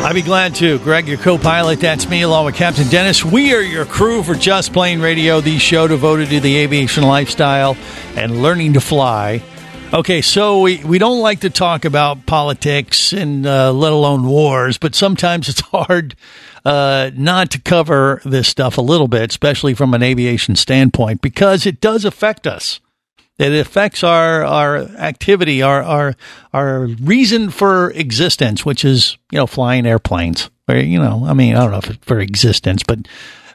I'd be glad to. Greg, your co pilot, that's me, along with Captain Dennis. We are your crew for Just Plane Radio, the show devoted to the aviation lifestyle and learning to fly. Okay, so we, we don't like to talk about politics and uh, let alone wars, but sometimes it's hard uh, not to cover this stuff a little bit, especially from an aviation standpoint, because it does affect us. It affects our our activity, our our our reason for existence, which is you know flying airplanes. Or you know, I mean, I don't know if it's for existence, but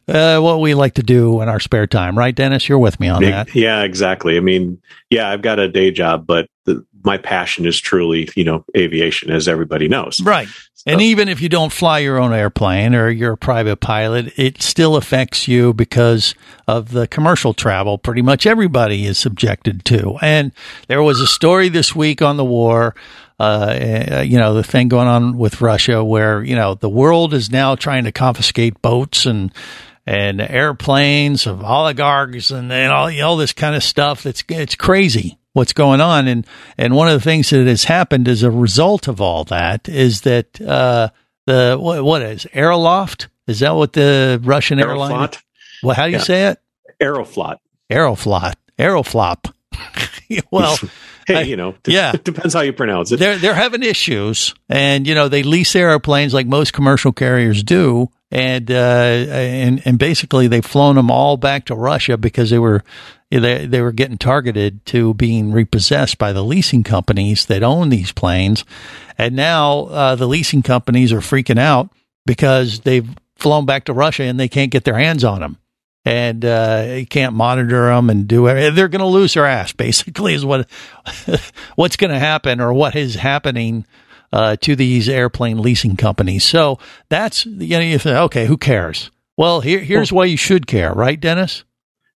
uh, what we like to do in our spare time, right, Dennis? You're with me on that. Yeah, exactly. I mean, yeah, I've got a day job, but the, my passion is truly, you know, aviation, as everybody knows. Right. And even if you don't fly your own airplane or you're a private pilot, it still affects you because of the commercial travel pretty much everybody is subjected to. And there was a story this week on the war, uh, you know, the thing going on with Russia where, you know, the world is now trying to confiscate boats and and airplanes of oligarchs and, and all, all this kind of stuff. It's, it's crazy what's going on. And, and one of the things that has happened as a result of all that is that, uh, the, what, what is Aeroloft? Is that what the Russian airline? Aeroflot. Well, how do you Yeah. say it? Aeroflot. Aeroflot. Aeroflop. well, Hey, I- you know, d- yeah. it depends how you pronounce it. they're they're having issues, and you know they lease airplanes like most commercial carriers do, and uh, and and basically they've flown them all back to Russia because they were they they were getting targeted to being repossessed by the leasing companies that own these planes, and now uh, the leasing companies are freaking out because they've flown back to Russia and they can't get their hands on them and uh, you can't monitor them and do it. They're going to lose their ass. Basically, is what what's going to happen or what is happening uh, to these airplane leasing companies. So that's you know you think, okay, who cares? Well, here here's why you should care, right, Dennis?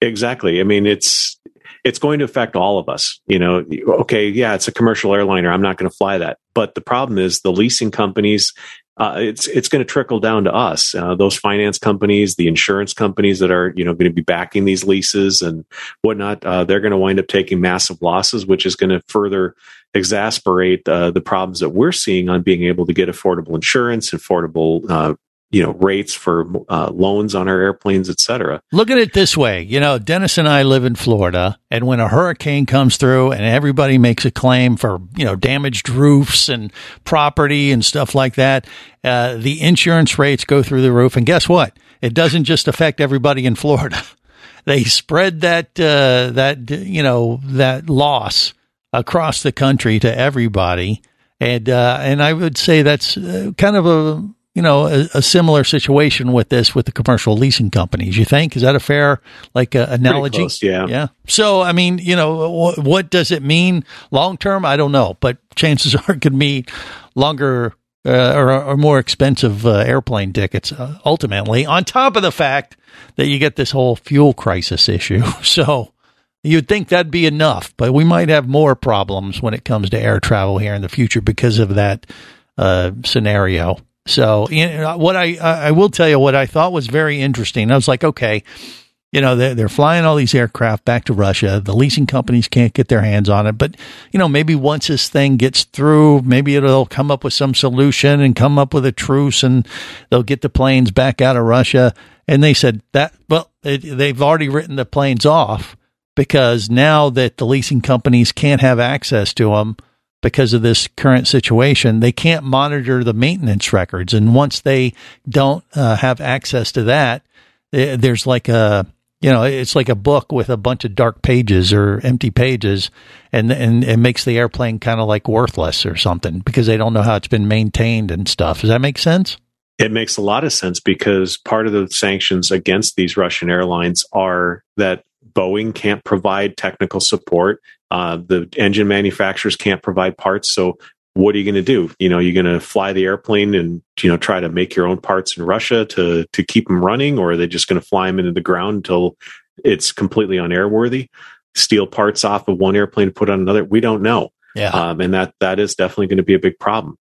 Exactly. I mean, it's it's going to affect all of us. You know, okay, yeah, it's a commercial airliner. I'm not going to fly that. But the problem is the leasing companies. Uh, it's it's going to trickle down to us. Uh, those finance companies, the insurance companies that are you know going to be backing these leases and whatnot. Uh, they're going to wind up taking massive losses, which is going to further exasperate uh, the problems that we're seeing on being able to get affordable insurance, affordable uh, you know rates for uh, loans on our airplanes, et cetera. Look at it this way. You know, Dennis and I live in Florida, and when a hurricane comes through and everybody makes a claim for, you know, damaged roofs and property and stuff like that, uh, the insurance rates go through the roof. And guess what? It doesn't just affect everybody in Florida. They spread that, uh, that, you know, that loss across the country to everybody. And, uh, and I would say that's uh, kind of a, you know, a, a similar situation with this with the commercial leasing companies. You think is that a fair like uh, analogy? close, yeah. yeah. So I mean, you know, what, what does it mean long term? I don't know, but chances are it could mean longer uh, or, or more expensive uh, airplane tickets uh, ultimately. On top of the fact that you get this whole fuel crisis issue, so. You'd think that'd be enough, but we might have more problems when it comes to air travel here in the future because of that uh, scenario. So, you know, what I I will tell you what I thought was very interesting. I was like, okay, you know, they're, they're flying all these aircraft back to Russia. The leasing companies can't get their hands on it, but you know, maybe once this thing gets through, maybe it'll come up with some solution and come up with a truce, and they'll get the planes back out of Russia. And they said that well, it, they've already written the planes off because now that the leasing companies can't have access to them because of this current situation, they can't monitor the maintenance records. And once they don't uh, have access to that, eh, there's like a you know it's like a book with a bunch of dark pages or empty pages, and and it makes the airplane kind of like worthless or something because they don't know how it's been maintained and stuff. Does that make sense? It makes a lot of sense because part of the sanctions against these Russian airlines are that Boeing can't provide technical support. Uh, the engine manufacturers can't provide parts. So what are you going to do? You know, you're going to fly the airplane and you know try to make your own parts in Russia to to keep them running, or are they just going to fly them into the ground until it's completely unairworthy? Steal parts off of one airplane, to put on another. We don't know. Yeah. Um, and that that is definitely going to be a big problem.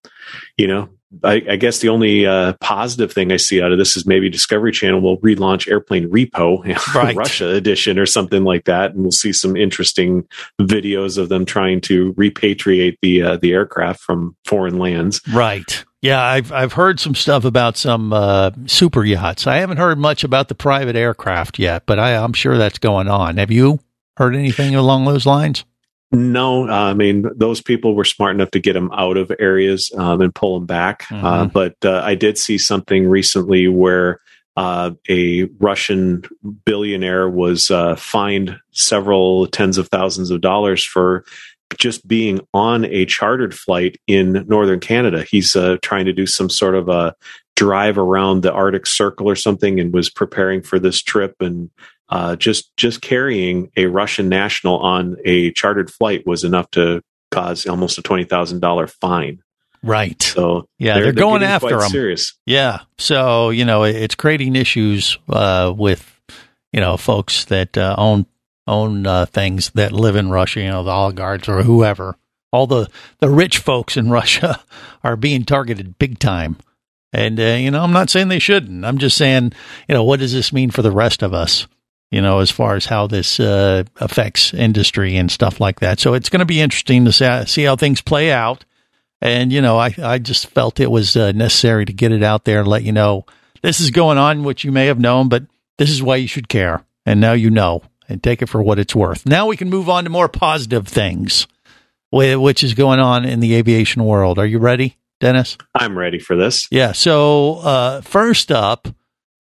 You know, I, I guess the only uh, positive thing I see out of this is maybe Discovery Channel will relaunch Airplane Repo, Right. Russia edition, or something like that, and we'll see some interesting videos of them trying to repatriate the uh, the aircraft from foreign lands. Right. Yeah, I've I've heard some stuff about some uh, super yachts. I haven't heard much about the private aircraft yet, but I, I'm sure that's going on. Have you heard anything along those lines? No, uh, I mean those people were smart enough to get them out of areas um, and pull them back. Uh, Mhm. but uh, I did see something recently where uh, a Russian billionaire was uh, fined several tens of thousands of dollars for just being on a chartered flight in northern Canada. He's uh, trying to do some sort of a drive around the Arctic Circle or something, and was preparing for this trip and uh, just just carrying a Russian national on a chartered flight was enough to cause almost a twenty thousand dollar fine. Right. So Yeah, they're going getting after quite 'em. Serious. Yeah. So, you know, it's creating issues uh, with, you know, folks that uh, own own uh, things that live in Russia, you know, the oligarchs or whoever. All the, the rich folks in Russia are being targeted big time. And, uh, you know, I'm not saying they shouldn't. I'm just saying, you know, what does this mean for the rest of us? You know, as far as how this uh, affects industry and stuff like that. So it's going to be interesting to see, see how things play out. And, you know, I, I just felt it was uh, necessary to get it out there and let you know this is going on, which you may have known, but this is why you should care. And now you know and take it for what it's worth. Now we can move on to more positive things, which is going on in the aviation world. Are you ready, Dennis? I'm ready for this. Yeah. So, uh, first up,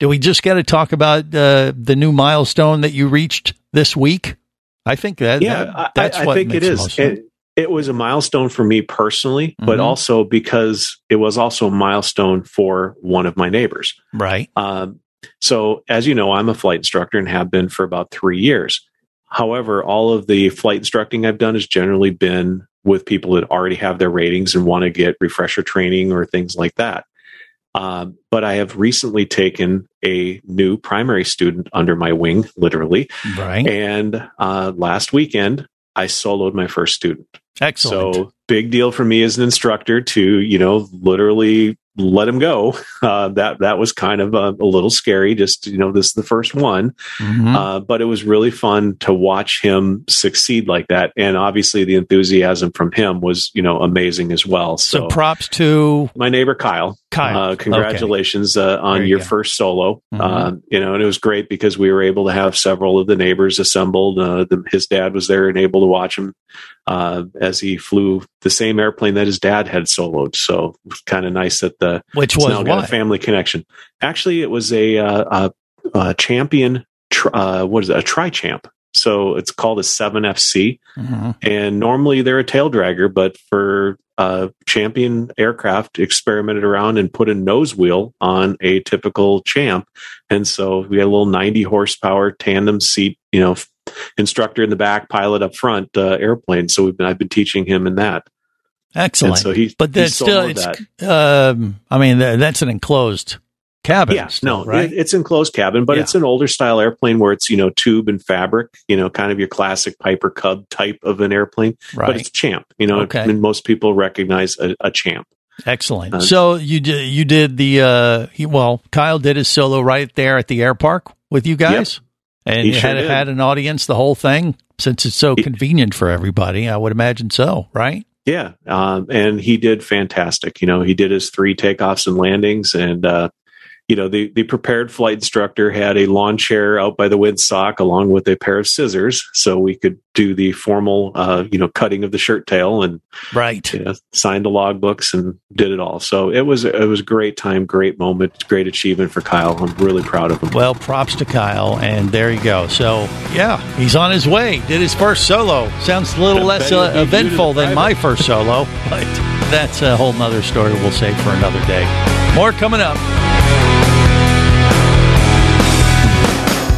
do we just got to talk about uh, the new milestone that you reached this week? I think that, yeah, that- that's I, I what think it is. It, it was a milestone for me personally, but Mhm. also because it was also a milestone for one of my neighbors. right. Um, so, as you know, I'm a flight instructor and have been for about three years. However, all of the flight instructing I've done has generally been with people that already have their ratings and want to get refresher training or things like that. Um, but I have recently taken a new primary student under my wing, literally. Right. And uh, last weekend, I soloed my first student. Excellent. So big deal for me as an instructor to, you know, literally let him go. Uh, that that was kind of a, a little scary. Just you know, this is the first one, Mhm. uh, but it was really fun to watch him succeed like that. And obviously, the enthusiasm from him was, you know, amazing as well. so, So, props to my neighbor Kyle, Kyle. uh, congratulations uh, on you your go. first solo. Mhm. Uh, you know, and it was great because we were able to have several of the neighbors assembled. Uh, the, his dad was there and able to watch him uh, as he flew the same airplane that his dad had soloed. So it was kind of nice that the Which was now got a family connection. Actually, it was a, uh, a, a champion. Uh, what is it? A tri champ. So it's called a 7FC. Mhm. And normally they're a tail dragger, but for uh, champion aircraft, experimented around and put a nose wheel on a typical champ. And so we had a little 90 horsepower tandem seat, you know, instructor in the back, pilot up front uh, airplane. So we've been, I've been teaching him in that. Excellent. And so he, but he that's still, soloed it's, um, I mean, th- that's an enclosed cabin. yeah, still, no, right? it- it's enclosed cabin, but Yeah. it's an older style airplane where it's you know tube and fabric, you know, kind of your classic Piper Cub type of an airplane. Right. But it's champ, you know, Okay. and most people recognize a, a champ. Excellent. uh, so you did, you did the, uh, he, well, Kyle did his solo right there at the air park with you guys. And He you sure had, did. had an audience the whole thing since it's so He- convenient for everybody. I would imagine so, right? Yeah, um, and he did fantastic. You know, he did his three takeoffs and landings, and uh, you know, the the prepared flight instructor had a lawn chair out by the windsock along with a pair of scissors, so we could do the formal, uh, you know, cutting of the shirt tail and Right. you know, signed the logbooks and did it all. So it was it was a great time, great moment, great achievement for Kyle. I'm really proud of him. Well, props to Kyle, and there you go. So, yeah, he's on his way. Did his first solo. Sounds a little less uh, beat you to eventful than my first solo, but that's a whole nother story we'll save for another day. More coming up.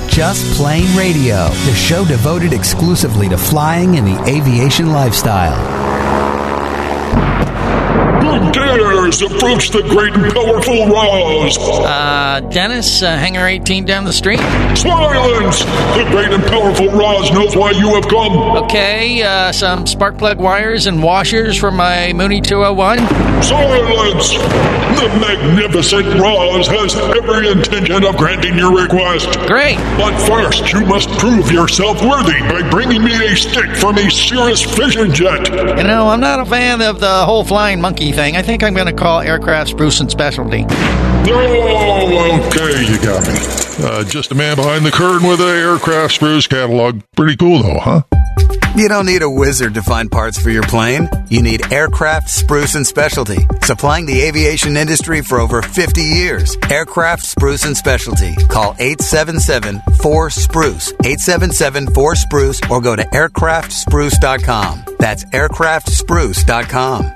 Just Plane Radio, the show devoted exclusively to flying and the aviation lifestyle. Who dares approach the great and powerful Roz? Uh, Dennis, uh, Hangar 18 down the street. Silence! The great and powerful Roz knows why you have come. Okay, uh, some spark plug wires and washers for my Mooney 201. Silence! The magnificent Roz has every intention of granting your request. Great. But first, you must prove yourself worthy by bringing me a stick from a Cirrus Vision Jet. You know, I'm not a fan of the whole flying monkey thing. I think I'm going to call aircraft Spruce and Specialty. Okay, you got me. Uh, just a man behind the curtain with an aircraft spruce catalog. Pretty cool, though, huh? You don't need a wizard to find parts for your plane. You need Aircraft Spruce and Specialty, supplying the aviation industry for over 50 years. Aircraft Spruce and Specialty. Call 877-4-SPRUCE, 877-4-SPRUCE, or go to aircraftspruce.com. That's aircraftspruce.com.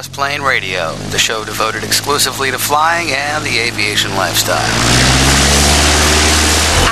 Just Plane Radio, the show devoted exclusively to flying and the aviation lifestyle.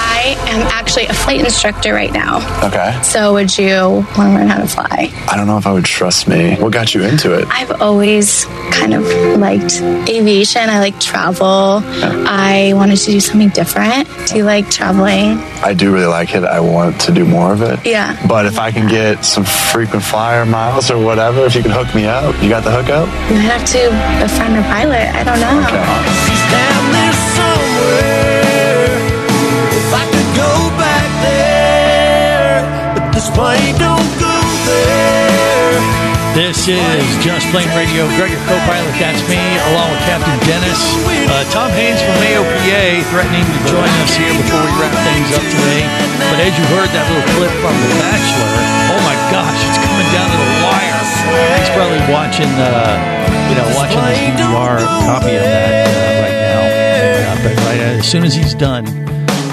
I am actually a flight instructor right now. Okay. So would you want to learn how to fly? I don't know if I would trust me. What got you into it? I've always kind of liked aviation. I like travel. I wanted to do something different. Do you like traveling? I do really like it. I want to do more of it. Yeah. But if I can get some frequent flyer miles or whatever, if you can hook me up, you got the hookup? You might have to befriend a pilot. I don't know. Down don't go there. This is Just Plane Radio. Gregor co-pilot, that's me, along with Captain Dennis. Uh, Tom Haines from AOPA threatening to join us here before we wrap things up today. But as you heard that little clip from The Bachelor, oh my gosh, it's coming down to the wire. He's probably watching, uh, you know, watching this DVR copy of that uh, right now. Uh, but right as soon as he's done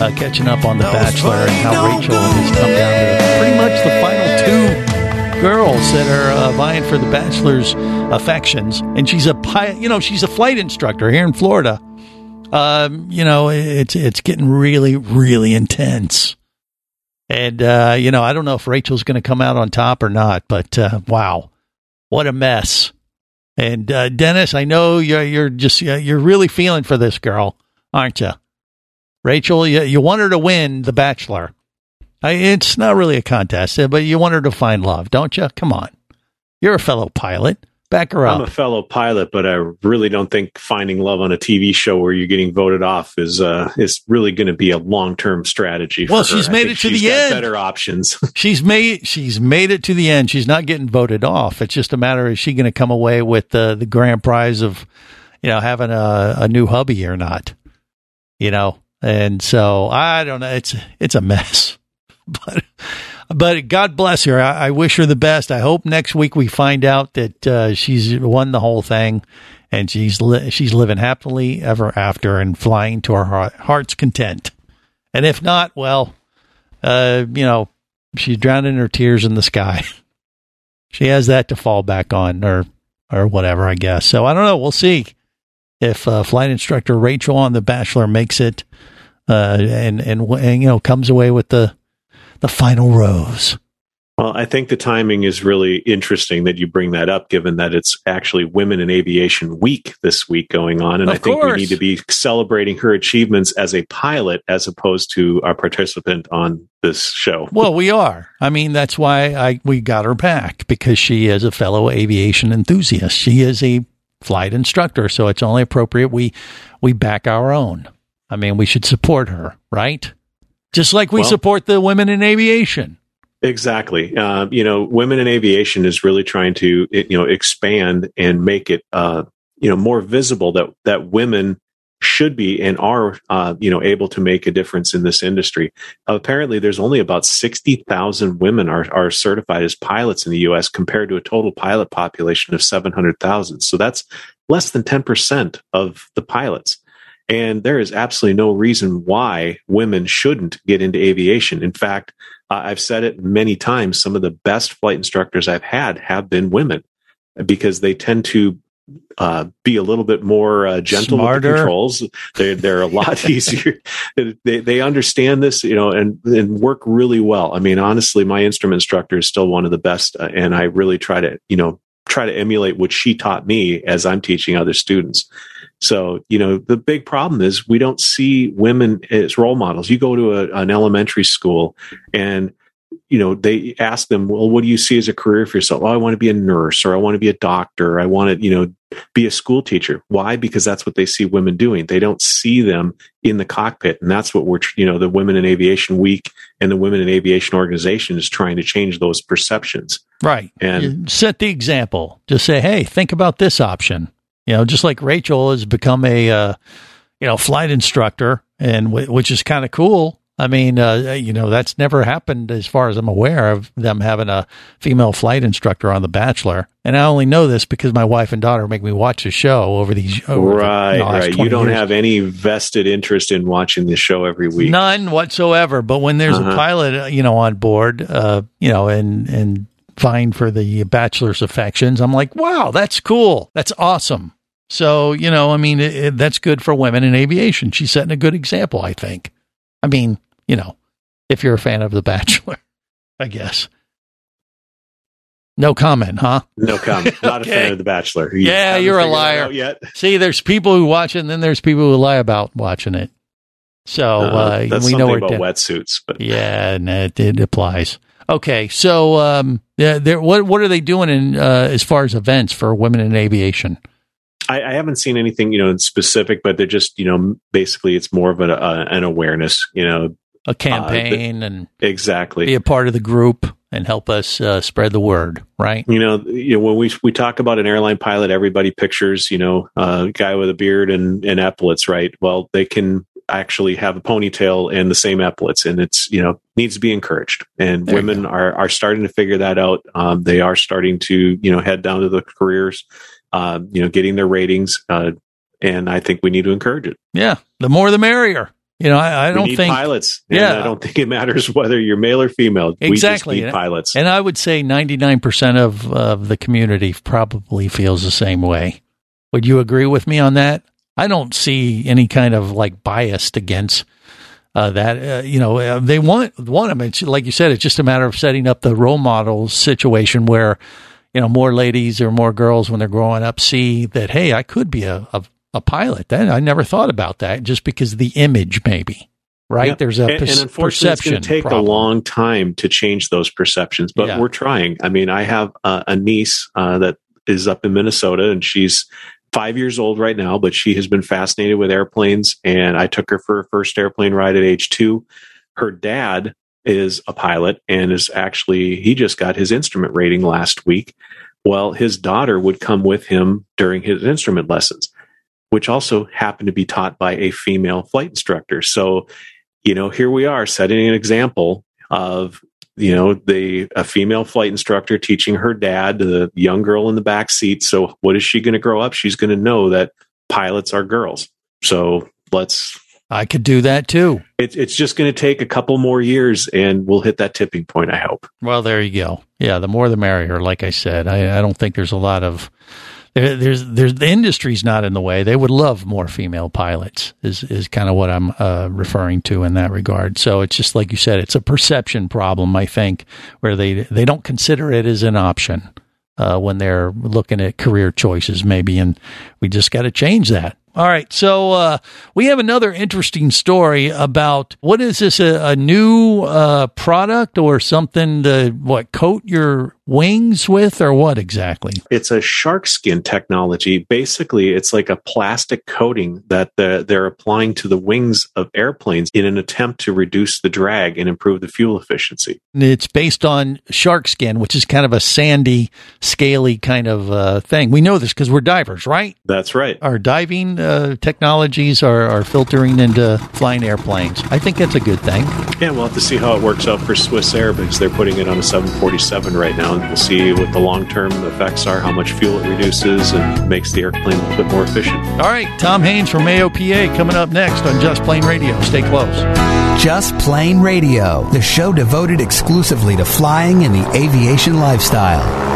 uh, catching up on The Bachelor and how Rachel has come down to pretty much the final two girls that are uh, vying for the bachelor's affections, and she's a pi- you know she's a flight instructor here in Florida. Um, you know it's it's getting really really intense, and uh, you know I don't know if Rachel's going to come out on top or not, but uh, wow, what a mess! And uh, Dennis, I know you're you're just you're really feeling for this girl, aren't you? Rachel, you, you want her to win the Bachelor. I, it's not really a contest, but you want her to find love, don't you? Come on. You're a fellow pilot. Back her up. I'm a fellow pilot, but I really don't think finding love on a TV show where you're getting voted off is uh, is really going to be a long term strategy. For Well, she's I made it to the end. Better options. she's made she's made it to the end. She's not getting voted off. It's just a matter of is she going to come away with the the grand prize of you know having a, a new hubby or not. You know, and so I don't know. It's it's a mess, but but God bless her. I, I wish her the best. I hope next week we find out that uh, she's won the whole thing, and she's li- she's living happily ever after and flying to her heart, heart's content. And if not, well, uh, you know, she's drowning her tears in the sky. she has that to fall back on, or or whatever, I guess. So I don't know. We'll see if uh, flight instructor Rachel on The Bachelor makes it, uh, and, and and you know comes away with the the final rose. Well, I think the timing is really interesting that you bring that up, given that it's actually Women in Aviation Week this week going on. And Of I think course. we need to be celebrating her achievements as a pilot as opposed to a participant on this show. Well, we are. I mean, that's why I we got her back because she is a fellow aviation enthusiast. She is a flight instructor, so it's only appropriate we we back our own. I mean, we should support her, right? Just like we Well- support the women in aviation. Exactly. Uh, you know, women in aviation is really trying to you know expand and make it uh, you know more visible that that women should be and are uh, you know able to make a difference in this industry. apparently, there's only about sixty thousand women are are certified as pilots in the U.S. compared to a total pilot population of seven hundred thousand. So that's less than ten percent of the pilots. And there is absolutely no reason why women shouldn't get into aviation. In fact, uh, I've said it many times. Some of the best flight instructors I've had have been women because they tend to uh, be a little bit more uh, gentle with the controls. They're they're a lot easier. They they understand this, you know, and and work really well. I mean, honestly, my instrument instructor is still one of the best, uh, and I really try to you know try to emulate what she taught me as I'm teaching other students. So, you know, the big problem is we don't see women as role models. You go to a, an elementary school and, you know, they ask them, well, what do you see as a career for yourself? oh I want to be a nurse or I want to be a doctor. I want to, you know, be a school teacher. Why? Because that's what they see women doing. They don't see them in the cockpit. And that's what we're, you know, the Women in Aviation Week and the Women in Aviation organization is trying to change those perceptions. Right. And- You set the example. Just say, hey, think about this option. You know, just like Rachel has become a, uh, you know, flight instructor, and w- which is kind of cool. I mean, uh, you know, that's never happened as far as I'm aware of them having a female flight instructor on The Bachelor. And I only know this because my wife and daughter make me watch the show over these. Over the- right, the last right. You don't years. have any vested interest in watching the show every week. None whatsoever. But when there's a Uh-huh. pilot, uh, you know, on board, uh, you know, and and vying for the bachelor's affections, I'm like, wow, that's cool. That's awesome. So you know, I mean, it, it, that's good for women in aviation. She's setting a good example, I think. I mean, you know, if you're a fan of The Bachelor, I guess. No comment, huh? No comment. Not a fan of The Bachelor. You Yeah, you're a liar. Yet. See, there's people who watch it, and then there's people who lie about watching it. So Uh, uh, that's we something know where about Dan- wetsuits, but Yeah, and it, it applies. Okay, so um, yeah, there, what what are they doing in uh, as far as events for women in aviation? I, I haven't seen anything, you know, specific. But they're just, you know, basically, it's more of an, uh, an awareness, you know. A campaign and Exactly. be a part of the group and help us uh, spread the word, right? You know, you know, when we we talk about an airline pilot, everybody pictures, you know, a guy with a beard and, and epaulets, right? Well, they can actually have a ponytail and the same epaulets, and it's you know needs to be encouraged. And There women are are starting to figure that out. Um, they are starting to you know head down to the careers, uh, you know, getting their ratings, uh, and I think we need to encourage it. Yeah, the more the merrier. You know, I, I don't need think pilots. And Yeah. I don't think it matters whether you're male or female. exactly We just need pilots. And I would say ninety nine percent of of the community probably feels the same way. Would you agree with me on that? I don't see any kind of like biased against uh, that. Uh, you know, uh, they want want them. It's like you said. It's just a matter of setting up the role model situation where you know more ladies or more girls when they're growing up see that hey, I could be a a, a pilot. That I never thought about that just because of the image, maybe. Right? Yeah. There's a and, per- and unfortunately, it's perception. going to take problem. a long time to change those perceptions, but Yeah. we're trying. I mean, I have uh, a niece uh, that is up in Minnesota, and she's five years old right now, but she has been fascinated with airplanes. And I took her for her first airplane ride at age two. Her dad is a pilot and is actually he just got his instrument rating last week. Well, his daughter would come with him during his instrument lessons, which also happened to be taught by a female flight instructor. So you know, here we are setting an example of, you know, the a female flight instructor teaching her dad, the young girl in the back seat. So what is she going to grow up? She's going to know that pilots are girls. So let's. I could do that too. It, it's just going to take a couple more years, and we'll hit that tipping point. I hope. Well, there you go. Yeah, the more the merrier. Like I said, I, I don't think there's a lot of there, there's there's the industry's not in the way. They would love more female pilots. Is is kind of what I'm uh, referring to in that regard. So it's just like you said, it's a perception problem. I think where they they don't consider it as an option uh, when they're looking at career choices, maybe, and we just got to change that. All right, so uh, we have another interesting story about what is this a, a new uh, product or something to what coat your wings with or what exactly? It's a shark skin technology. Basically, it's like a plastic coating that the, they're applying to the wings of airplanes in an attempt to reduce the drag and improve the fuel efficiency. It's based on shark skin, which is kind of a sandy, scaly kind of uh, thing. We know this because we're divers, right? That's right. Our diving uh, technologies are, are filtering into flying airplanes. I think that's a good thing. Yeah, we'll have to see how it works out for Swiss Air because they're putting it on a 747 right now. And we'll see what the long term effects are, how much fuel it reduces, and makes the airplane a little bit more efficient. All right, Tom Haines from AOPA coming up next on Just Plane Radio. Stay close. Just Plane Radio, the show devoted exclusively to flying and the aviation lifestyle.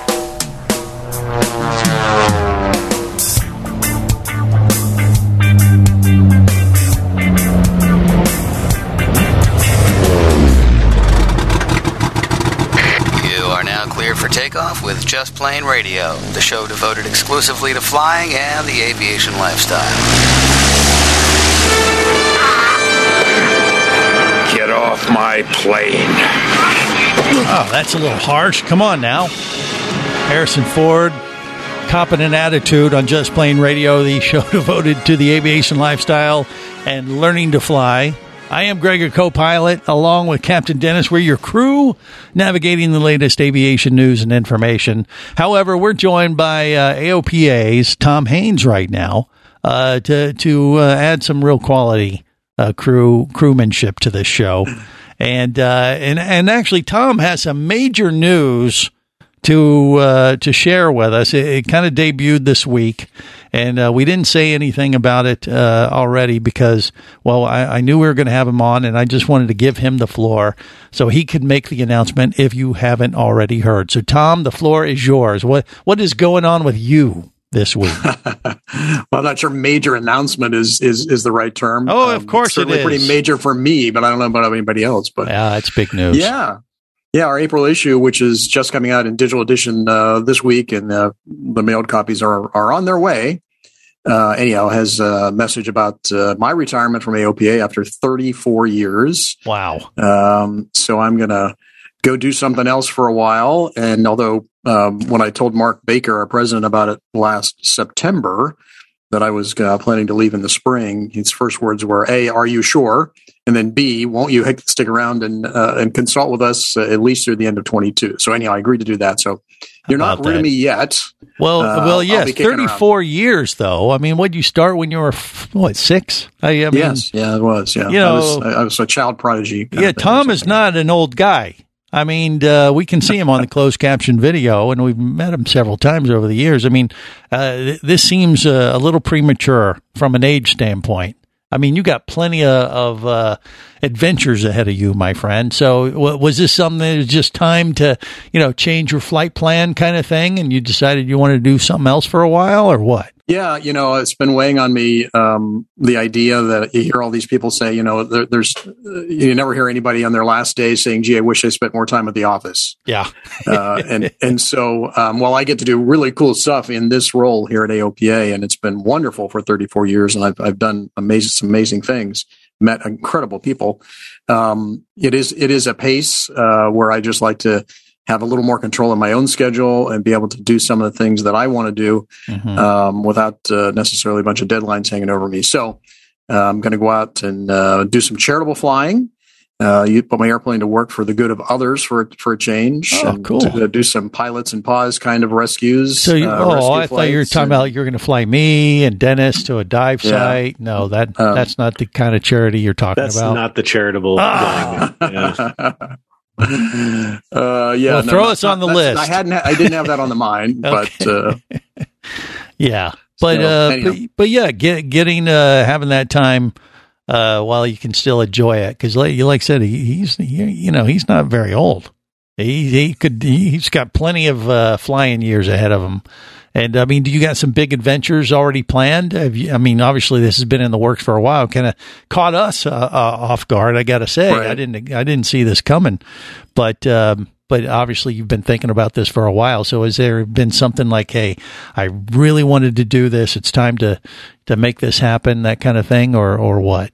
takeoff with Just Plane Radio, the show devoted exclusively to flying and the aviation lifestyle. Get off my plane. Oh, that's a little harsh. Come on now. Harrison Ford, competent attitude on Just Plane Radio, the show devoted to the aviation lifestyle and learning to fly. I am Gregor co-pilot, along with Captain Dennis. We're your crew, navigating the latest aviation news and information. However, we're joined by uh, AOPA's Tom Haines right now uh, to to uh, add some real quality uh, crew crewmanship to this show. And uh, and and actually, Tom has some major news to uh, to share with us. It, it kind of debuted this week, and uh, we didn't say anything about it uh, already because, well, I, I knew we were going to have him on, and I just wanted to give him the floor so he could make the announcement if you haven't already heard. So, Tom, the floor is yours. What what is going on with you? This week, well, I'm not sure major announcement is is is the right term. Oh, of course it's certainly it is. pretty major for me, but I don't know about anybody else. But yeah, it's big news. Yeah, yeah, our April issue, which is just coming out in digital edition uh, this week, and uh, the mailed copies are are on their way. Uh, anyhow, has a message about uh, my retirement from AOPA after 34 years. Wow. Um, so I'm gonna go do something else for a while. And although um, when I told Mark Baker, our president, about it last September, that I was uh, planning to leave in the spring, his first words were, "A, are you sure?" And then B, won't you stick around and uh, and consult with us uh, at least through the end of 22? So anyhow, I agreed to do that. So you're not rid of me yet. Well, Uh, well, yes, be kicking around. 34 years though. I mean, what did you start when you were what six? I, I mean, yes, yeah, it was. Yeah, you I know- was, I was a child prodigy. yeah. Tom is not an old guy. I mean, uh, we can see him on the closed caption video, and we've met him several times over the years. I mean, uh, th- this seems uh, a little premature from an age standpoint. I mean, you got plenty of, of uh, adventures ahead of you, my friend. So, was this something that was just time to, you know, change your flight plan kind of thing, and you decided you wanted to do something else for a while, or what? Yeah, you know, it's been weighing on me um, the idea that you hear all these people say, you know, there, there's you never hear anybody on their last day saying, "Gee, I wish I spent more time at the office." Yeah, uh, and and so um, while I get to do really cool stuff in this role here at AOPA, and it's been wonderful for 34 years, and I've I've done amazing some amazing things, met incredible people. Um, it is it is a pace uh, where I just like to have a little more control of my own schedule and be able to do some of the things that I want to do Mm-hmm. um, without uh, necessarily a bunch of deadlines hanging over me. So uh, I'm going to go out and uh, do some charitable flying. Uh, you put my airplane to work for the good of others for for a change. Oh, cool. To, uh, do some Pilots N Paws kind of rescues. So, you, uh, oh, rescue I thought you were talking and- about you're going to fly me and Dennis to a dive Yeah. site. No, that Um, that's not the kind of charity you're talking That's about. not the charitable. Ah. flying. Yeah. Uh, yeah, Well, throw us on the list. I hadn't. I didn't have that on the mind, but uh, Yeah, but So, uh, but, but yeah, get, getting uh, having that time uh, while you can still enjoy it because, like you like said, he, he's he, you know he's not very old. He he could he's got plenty of uh, flying years ahead of him. And I mean, do you got some big adventures already planned? Have you, I mean, obviously this has been in the works for a while. Kind of caught us uh, uh, off guard. I got to say, I didn't I didn't see this coming, but. Um, but obviously you've been thinking about this for a while. So has there been something like, hey, I really wanted to do this. It's time to to make this happen, that kind of thing, or or what?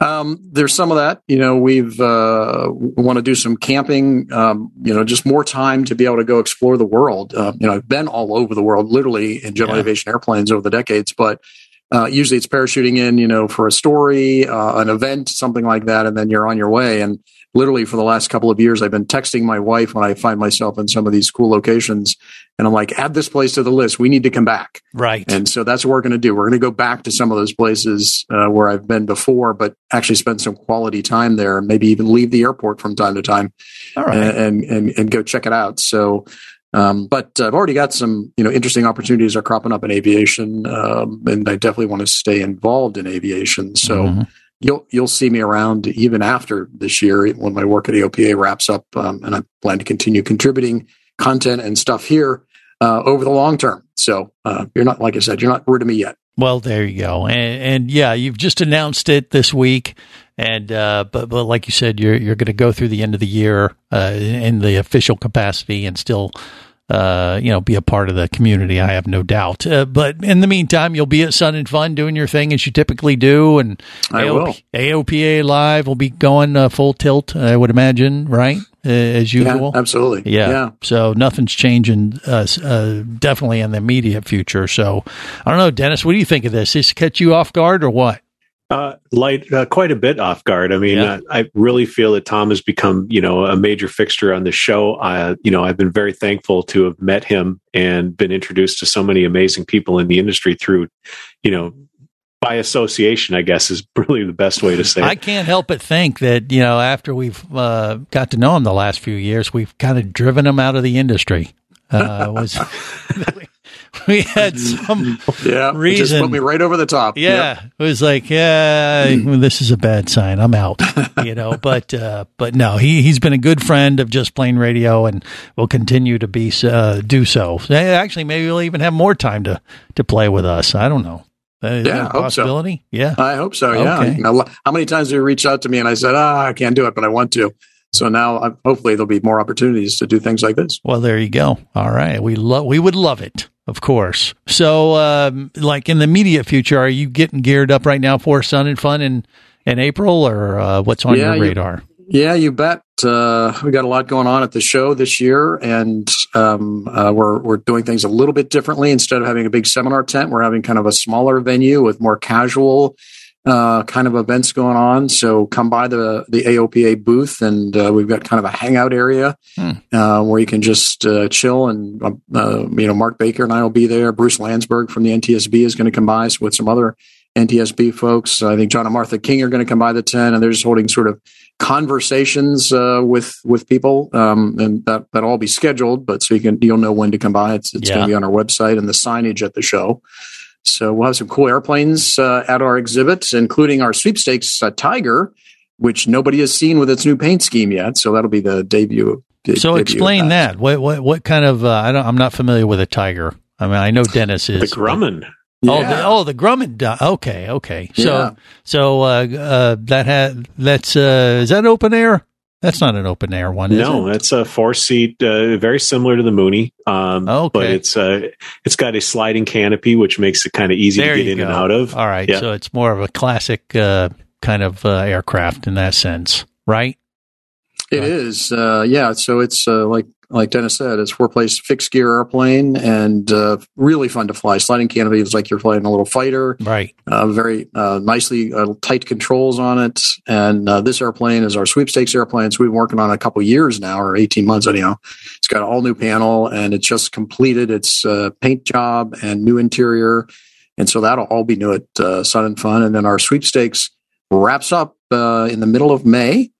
Um, there's some of that. You know, we've uh, want to do some camping. Um, you know, just more time to be able to go explore the world. Uh, you know, I've been all over the world, literally in general aviation airplanes over the decades, but. Uh, usually it's parachuting in, you know, for a story, uh, an event, something like that, and then you're on your way. And literally for the last couple of years, I've been texting my wife when I find myself in some of these cool locations, and I'm like, "Add this place to the list. We need to come back." Right. And so that's what we're going to do. We're going to go back to some of those places uh, where I've been before, but actually spend some quality time there, and maybe even leave the airport from time to time, All right. and, and and go check it out. So, um, but I've already got some you know interesting opportunities are cropping up in aviation, um, and I definitely want to stay involved in aviation. So. Mhm. You'll you'll see me around even after this year when my work at AOPA wraps up, um, and I plan to continue contributing content and stuff here uh, over the long term. So uh, you're not, like I said, you're not rid of me yet. Well, there you go, and, and yeah, you've just announced it this week, and uh, but but like you said, you're you're going to go through the end of the year uh, in the official capacity and still. Uh, you know, be a part of the community. I have no doubt. Uh, but in the meantime, you'll be at Sun and Fun doing your thing as you typically do, and I will. AOPA Live will be going uh, full tilt. I would imagine, right, uh, as usual. Yeah, absolutely. Yeah. Yeah. So nothing's changing. Uh, uh, definitely in the immediate future. So I don't know, Dennis. What do you think of this? Is catch you off guard or what? Uh, light, uh, quite a bit off guard. I mean, Yeah. uh, I really feel that Tom has become, you know, a major fixture on the show. Uh, you know, I've been very thankful to have met him and been introduced to so many amazing people in the industry through, you know, by association. I guess is really the best way to say it. I can't help but think that you know after we've uh, got to know him the last few years, we've kind of driven him out of the industry. Uh, was we had some Yeah. It Just reason put me right over the top. Yeah, it was like, yeah, well, this is a bad sign. I'm out, you know. But uh, but no, he he's been a good friend of Just Plane Radio, and will continue to be uh, do so. Actually, maybe we'll even have more time to to play with us. I don't know. Uh, is Yeah, I hope so. possibility? Yeah, I hope so. Yeah. Okay. How many times have you reached out to me and I said, ah, I can't do it, but I want to. So now I, hopefully there'll be more opportunities to do things like this. Well, there you go. All right, we love we would love it, of course. So, um, like in the immediate future, are you getting geared up right now for Sun and Fun in in April, or uh, what's on Yeah, your you- radar? Yeah, you bet. Uh, we got a lot going on at the show this year, and um, uh, we're we're doing things a little bit differently. Instead of having a big seminar tent, we're having kind of a smaller venue with more casual uh, kind of events going on. So come by the the AOPA booth, and uh, we've got kind of a hangout area Hmm. uh, where you can just uh, chill. And uh, you know, Mark Baker and I will be there. Bruce Landsberg from the NTSB is going to come by with some other NTSB folks. I think John and Martha King are going to come by the tent, and they're just holding sort of conversations uh, with with people, um, and that that all be scheduled. But so you can you'll know when to come by. It's it's Yeah. going to be on our website and the signage at the show. So we'll have some cool airplanes uh, at our exhibit, including our sweepstakes uh, Tiger, which nobody has seen with its new paint scheme yet. So that'll be the debut. de- So debut of explain that. What what what kind of? Uh, I don't. I'm not familiar with a tiger. I mean, I know Dennis is the Grumman. Oh, Yeah. the, oh, the Grumman. Okay, okay. So, Yeah. so uh, uh, that had that's uh, is that open air? That's not an open air one, is No, it? that's a four seat, uh, very similar to the Mooney. Um, Okay. but it's uh, it's got a sliding canopy, which makes it kind of easy There to get you in and out of. All right, Yeah. so it's more of a classic uh, kind of uh, aircraft in that sense, right? It is, uh, yeah. So it's uh, like like Dennis said, it's four place fixed gear airplane and uh, really fun to fly. Sliding canopy is like you're flying a little fighter. Right. Uh, very uh, nicely uh, tight controls on it. And uh, this airplane is our sweepstakes airplane. So we've been working on it a couple years now, or 18 months anyhow. It's got an all new panel and it's just completed its uh, paint job and new interior. And so that'll all be new at uh, Sun and Fun. And then our sweepstakes wraps up uh, in the middle of May.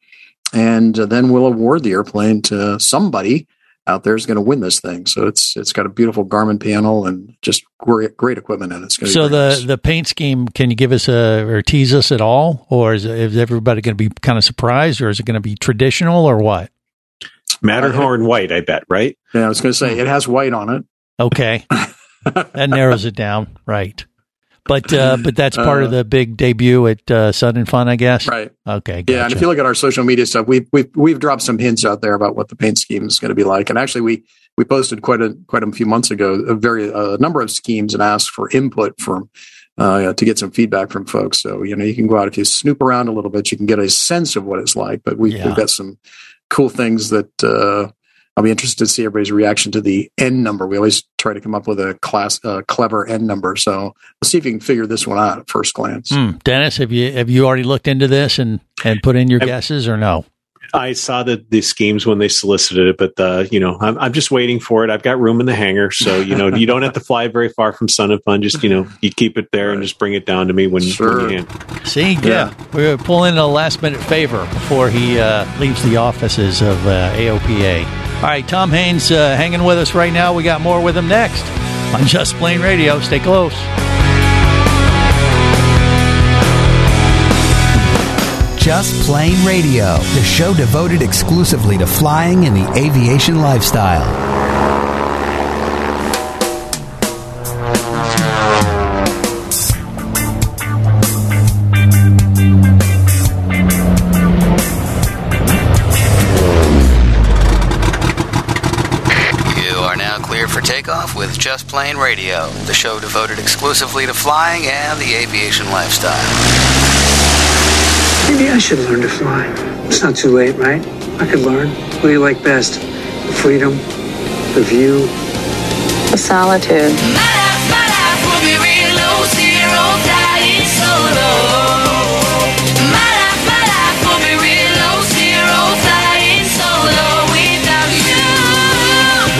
And then we'll award the airplane to somebody out there is going to win this thing. So it's it's got a beautiful Garmin panel and just great great equipment in it. It's going to So be the nice. the paint scheme, can you give us a or tease us at all, or is, is everybody going to be kind of surprised, or is it going to be traditional, or what? Matterhorn uh, white, I bet, right? Yeah, I was going to say it has white on it. Okay, that narrows it down, right? But uh, but that's part of Uh, the big debut at uh, Sun and Fun, I guess. Right. Okay. Yeah, and if you look at our social media stuff, we've we've we've dropped some hints out there about what the paint scheme is going to be like. And actually, we we posted quite a quite a few months ago a very a number of schemes and asked for input from uh, to get some feedback from folks. So you know, you can go out if you snoop around a little bit, you can get a sense of what it's like. But we, Yeah. we've got some cool things that uh, I'll be interested to see everybody's reaction to the N number. We always try to come up with a class uh, clever N number. So we'll see if you can figure this one out at first glance. Hmm. Dennis, have you have you already looked into this and and put in your guesses or no? I saw the the schemes when they solicited it, but uh, you know, I'm I'm just waiting for it. I've got room in the hangar, so you know, you don't have to fly very far from Sun and Fun. Just you know, you keep it there and just bring it down to me when, Sure. when you can. See, yeah, we're pulling in a last minute favor before he uh, leaves the offices of uh, AOPA. All right, Tom Haines uh, hanging with us right now. We got more with him next on Just Plane Radio. Stay close. Just Plane Radio, the show devoted exclusively to flying and the aviation lifestyle. Just Plane Radio, the show devoted exclusively to flying and the aviation lifestyle. Maybe I should learn to fly. It's not too late, right? I could learn. What do you like best? The freedom, the view, The solitude.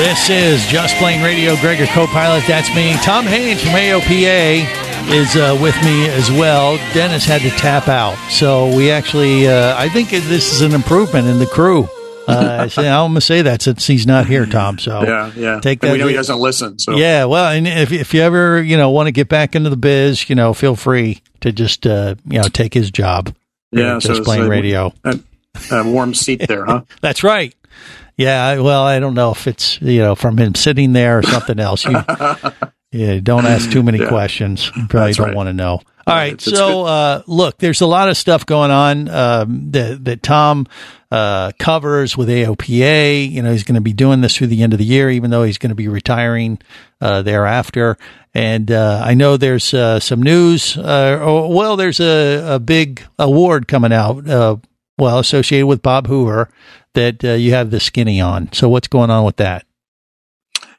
This is Just Plane Radio. Gregor co-pilot, that's me. Tom Haines from AOPA is uh, with me as well. Dennis had to tap out, so we actually, uh, I think this is an improvement in the crew. Uh, so I'm gonna say that since he's not here, Tom. So Yeah, yeah. take And that. we know he doesn't listen. So Yeah, well, and if if you ever you know want to get back into the biz, you know, feel free to just uh, you know take his job. yeah. So just it's playing radio. A, a warm seat there, huh? That's right. Yeah, well, I don't know if it's you know from him sitting there or something else. You, yeah, don't ask too many Yeah. questions. You probably That's don't right. want to know. All right, so uh, look, there's a lot of stuff going on um, that that Tom uh, covers with AOPA. You know, he's going to be doing this through the end of the year, even though he's going to be retiring uh, thereafter. And uh, I know there's uh, some news. Uh, or, well, there's a, a big award coming out. Uh, well, associated with Bob Hoover, that uh, you have the skinny on. So, what's going on with that?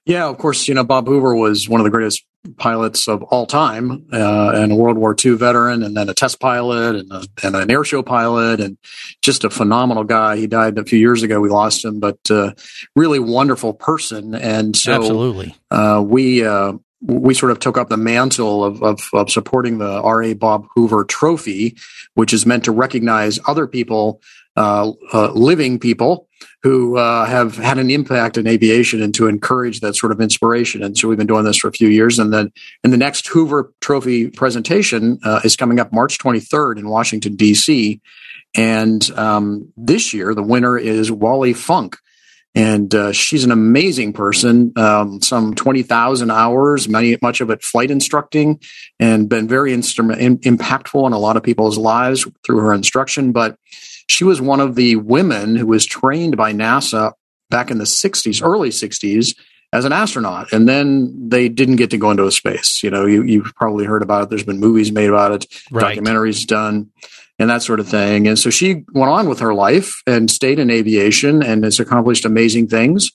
Yeah, of course. You know, Bob Hoover was one of the greatest pilots of all time, uh, and a World War II veteran, and then a test pilot, and, a, and an airshow pilot, and just a phenomenal guy. He died a few years ago. We lost him, but uh, really wonderful person. And so, Absolutely. uh, we uh, we sort of took up the mantle of, of, of supporting the R.A. Bob Hoover Trophy, which is meant to recognize other people, uh, uh, living people who uh, have had an impact in aviation and to encourage that sort of inspiration. And so we've been doing this for a few years. And then and the next Hoover Trophy presentation uh, is coming up March 23rd in Washington, D.C. And um, this year, the winner is Wally Funk. And uh, she's an amazing person. Um, some twenty thousand hours, many much of it flight instructing, and been very instrument in, impactful in a lot of people's lives through her instruction. But she was one of the women who was trained by NASA back in the '60s, early '60s, as an astronaut, and then they didn't get to go into space. You know, you, you've probably heard about it. There's been movies made about it, Right. documentaries done, and that sort of thing. And so she went on with her life and stayed in aviation and has accomplished amazing things,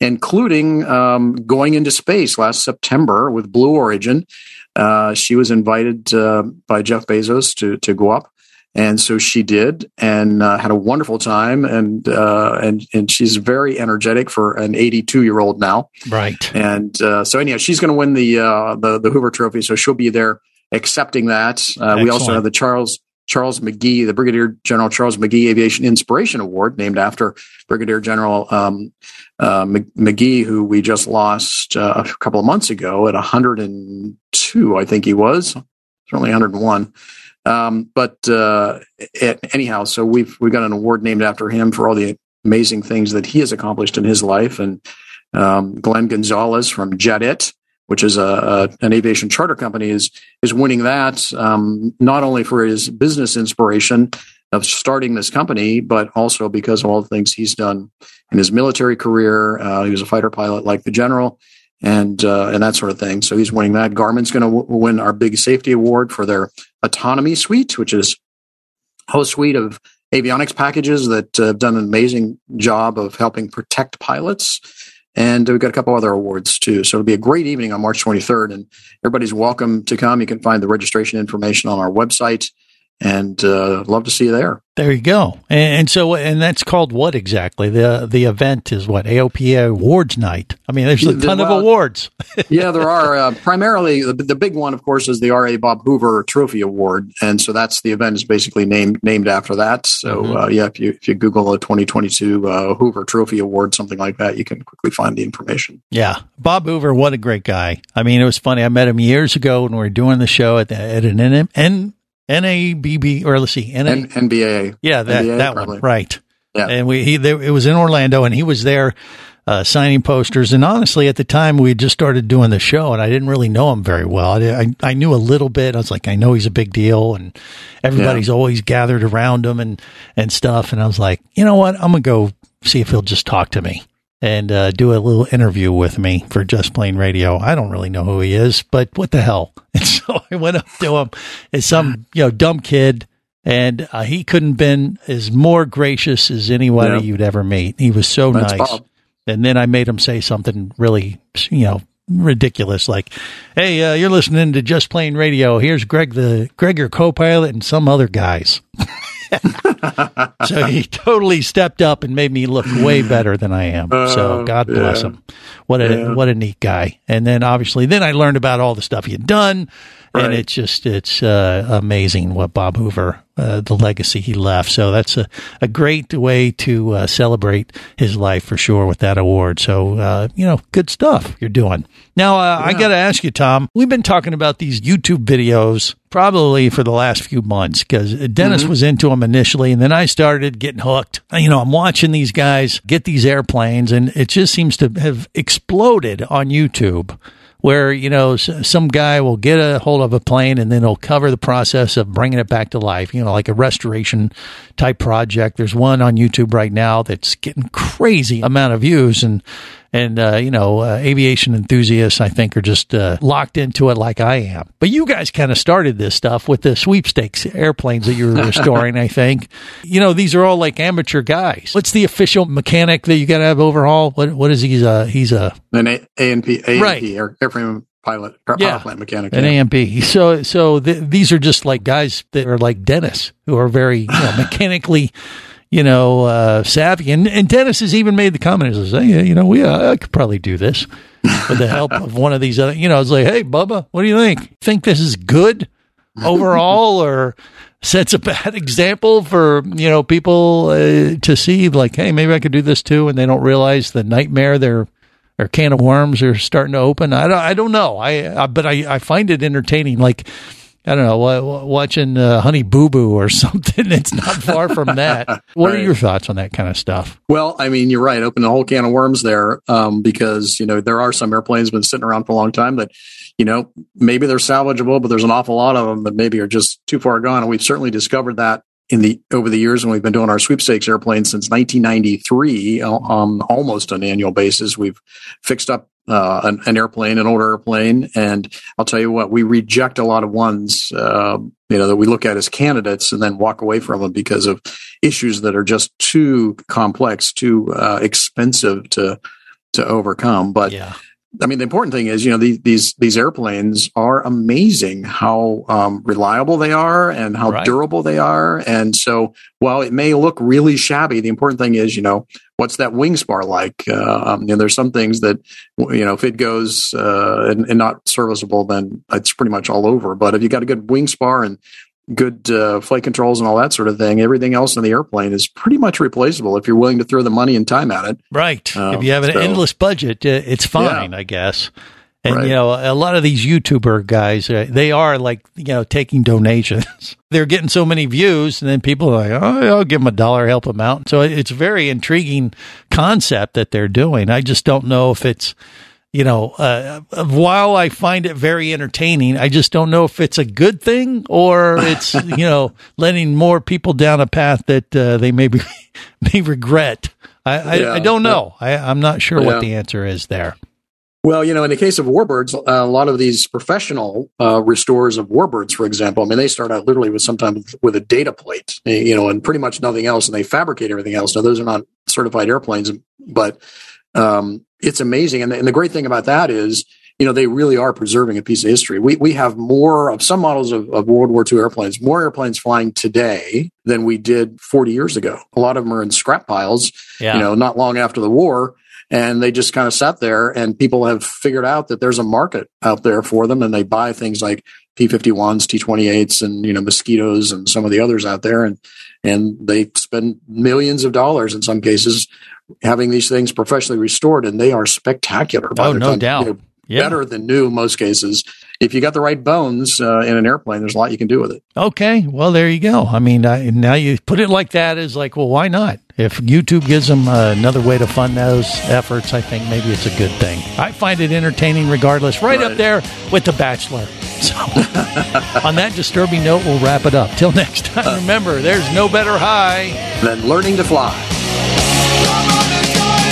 including um, going into space last September with Blue Origin. Uh, she was invited uh, by Jeff Bezos to to go up. And so she did, and uh, had a wonderful time, and uh, and and she's very energetic for an 82 year old now. Right. And uh, so anyhow, she's going to win the uh, the the Hoover Trophy, so she'll be there accepting that. Uh, we also have the Charles Charles McGee, the Brigadier General Charles McGee Aviation Inspiration Award, named after Brigadier General um, uh, McGee, who we just lost uh, a couple of months ago at 102, I think he was, certainly 101. Um, but uh, anyhow, so we've we got an award named after him for all the amazing things that he has accomplished in his life, and um, Glenn Gonzalez from JetIt, which is a, a an aviation charter company, is is winning that um, not only for his business inspiration of starting this company, but also because of all the things he's done in his military career. Uh, he was a fighter pilot like the general. And uh, and that sort of thing. So he's winning that. Garmin's going to w- win our big safety award for their autonomy suite, which is a whole suite of avionics packages that uh, have done an amazing job of helping protect pilots. And we've got a couple other awards too. So it'll be a great evening on March 23rd, and everybody's welcome to come. You can find the registration information on our website, and uh, love to see you there. There you go. And, and so, and that's called what exactly? The the event is what AOPA Awards Night. I mean, there's a ton well, of awards. yeah, there are uh, primarily the, the big one, of course, is the R.A. Bob Hoover Trophy Award, and so that's the event is basically named named after that. So Mm-hmm. uh, yeah, if you if you Google a 2022 uh, Hoover Trophy Award, something like that, you can quickly find the information. Yeah, Bob Hoover, what a great guy. I mean, it was funny. I met him years ago when we were doing the show at, the, at an N, N, NABB or let's see, NA, N- NBA, yeah, that NBA, that probably. one, right? Yeah. and we he there, it was in Orlando, and he was there uh, signing posters. And honestly, at the time, we had just started doing the show, and I didn't really know him very well. I, I I knew a little bit. I was like, I know he's a big deal, and everybody's always gathered around him and and stuff. And I was like, you know what? I'm gonna go see if he'll just talk to me and uh, do a little interview with me for Just Plane Radio. I don't really know who he is, but what the hell? And so I went up to him as some you know dumb kid, and uh, he couldn't been as more gracious as anybody Yeah. you'd ever meet. He was so That's nice. Bob. And then I made him say something really, you know, ridiculous, like, "Hey, uh, you're listening to Just Plane Radio. Here's Greg, the Greg, your co-pilot, and some other guys." so he totally stepped up and made me look way better than I am. so Oh, God bless yeah. him. What a Yeah. what a neat guy. And then obviously, then I learned about all the stuff he had done, and Right. it's just it's uh, amazing what Bob Hoover, uh, the legacy he left. So that's a a great way to uh, celebrate his life for sure with that award. So uh, you know, good stuff you're doing. Now uh, I got to ask you, Tom. We've been talking about these YouTube videos probably for the last few months because Dennis was into them initially, and then I started getting hooked. You know, I'm watching these guys get these airplanes, and it just seems to have exploded on YouTube. Where you know some guy will get a hold of a plane and then he'll cover the process of bringing it back to life. You know, like a restoration type project. There's one on YouTube right now that's getting crazy amount of views and and uh, you know uh, aviation enthusiasts I think are just uh, locked into it like I am. But you guys kind of started this stuff with the sweepstakes airplanes that you were restoring. I think you know these are all like amateur guys. What's the official mechanic that you got to have overhaul? What what is he? a he's a An A and P, A Right. air, airframe pilot, power Yeah. plant mechanic. an yeah. AMP. So so th- these are just like guys that are like Dennis who are very you know, mechanically. You know, uh, savvy, and, and Dennis has even made the comment. He says, "Hey, you know, we uh, I could probably do this with the help of one of these other." You know, it's like, "Hey, Bubba, what do you think? Think this is good overall, or sets a bad example for you know people uh, to see? Like, hey, maybe I could do this too, and they don't realize the nightmare they're or can of worms are starting to open. I don't, I don't know. I, I but I, I find it entertaining. Like I don't know, watching uh, Honey Boo Boo or something. It's not far from that. What are your thoughts on that kind of stuff? Well, I mean, you're right. Open a whole can of worms there, um, because you know there are some airplanes been sitting around for a long time that, you know, maybe they're salvageable, but there's an awful lot of them that maybe are just too far gone. And we've certainly discovered that in the over the years when we've been doing our sweepstakes airplanes since 1993, uh, um, almost an annual basis. We've fixed up uh, an, an airplane, an older airplane, and I'll tell you what, we reject a lot of ones, uh, you know, that we look at as candidates and then walk away from them because of issues that are just too complex, too uh, expensive to to overcome. But I mean, the important thing is, you know, these these these airplanes are amazing how um, reliable they are and how Right. durable they are. And so, while it may look really shabby, the important thing is, you know, what's that wing spar like? Uh, um, you know, there's some things that, you know, if it goes uh, and, and not serviceable, then it's pretty much all over. But if you got a good wing spar and good uh, flight controls and all that sort of thing, everything else in the airplane is pretty much replaceable if you're willing to throw the money and time at it. Right. Um, if you have an so- endless budget, uh, it's fine, I guess. And Right. you know, a lot of these YouTuber guys, uh, they are like you know taking donations. They're getting so many views, and then people are like, "Oh, I'll give them a dollar, help them out." So it's a very intriguing concept that they're doing. I just don't know if it's, you know, uh, while I find it very entertaining, I just don't know if it's a good thing or it's you know letting more people down a path that uh, they maybe may regret. I, I, Yeah. I don't know. I, I'm not sure Yeah. what the answer is there. Well, you know, in the case of warbirds, uh, a lot of these professional uh, restorers of warbirds, for example, I mean, they start out literally with sometimes with a data plate, eh, you know, and pretty much nothing else, and they fabricate everything else. Now, those are not certified airplanes, but um, it's amazing. And the, and the great thing about that is, you know, they really are preserving a piece of history. We we have more of some models of, of World War II airplanes, more airplanes flying today than we did 40 years ago. A lot of them are in scrap piles, Yeah. you know, not long after the war and they just kind of sat there and people have figured out that there's a market out there for them and they buy things like p51s t28s and you know mosquitoes and some of the others out there and and they spend millions of dollars in some cases having these things professionally restored and they are spectacular by Oh, no time, doubt. know, Yeah. better than new in most cases if you got the right bones uh, in an airplane there's a lot you can do with it Okay, well there you go. I mean, I, now you put it like that is like, well, why not? If YouTube gives them uh, another way to fund those efforts, I think maybe it's a good thing. I find it entertaining regardless. Right, up there with The Bachelor. So, on that disturbing note, we'll wrap it up. Till next time, remember, there's no better high than learning to fly.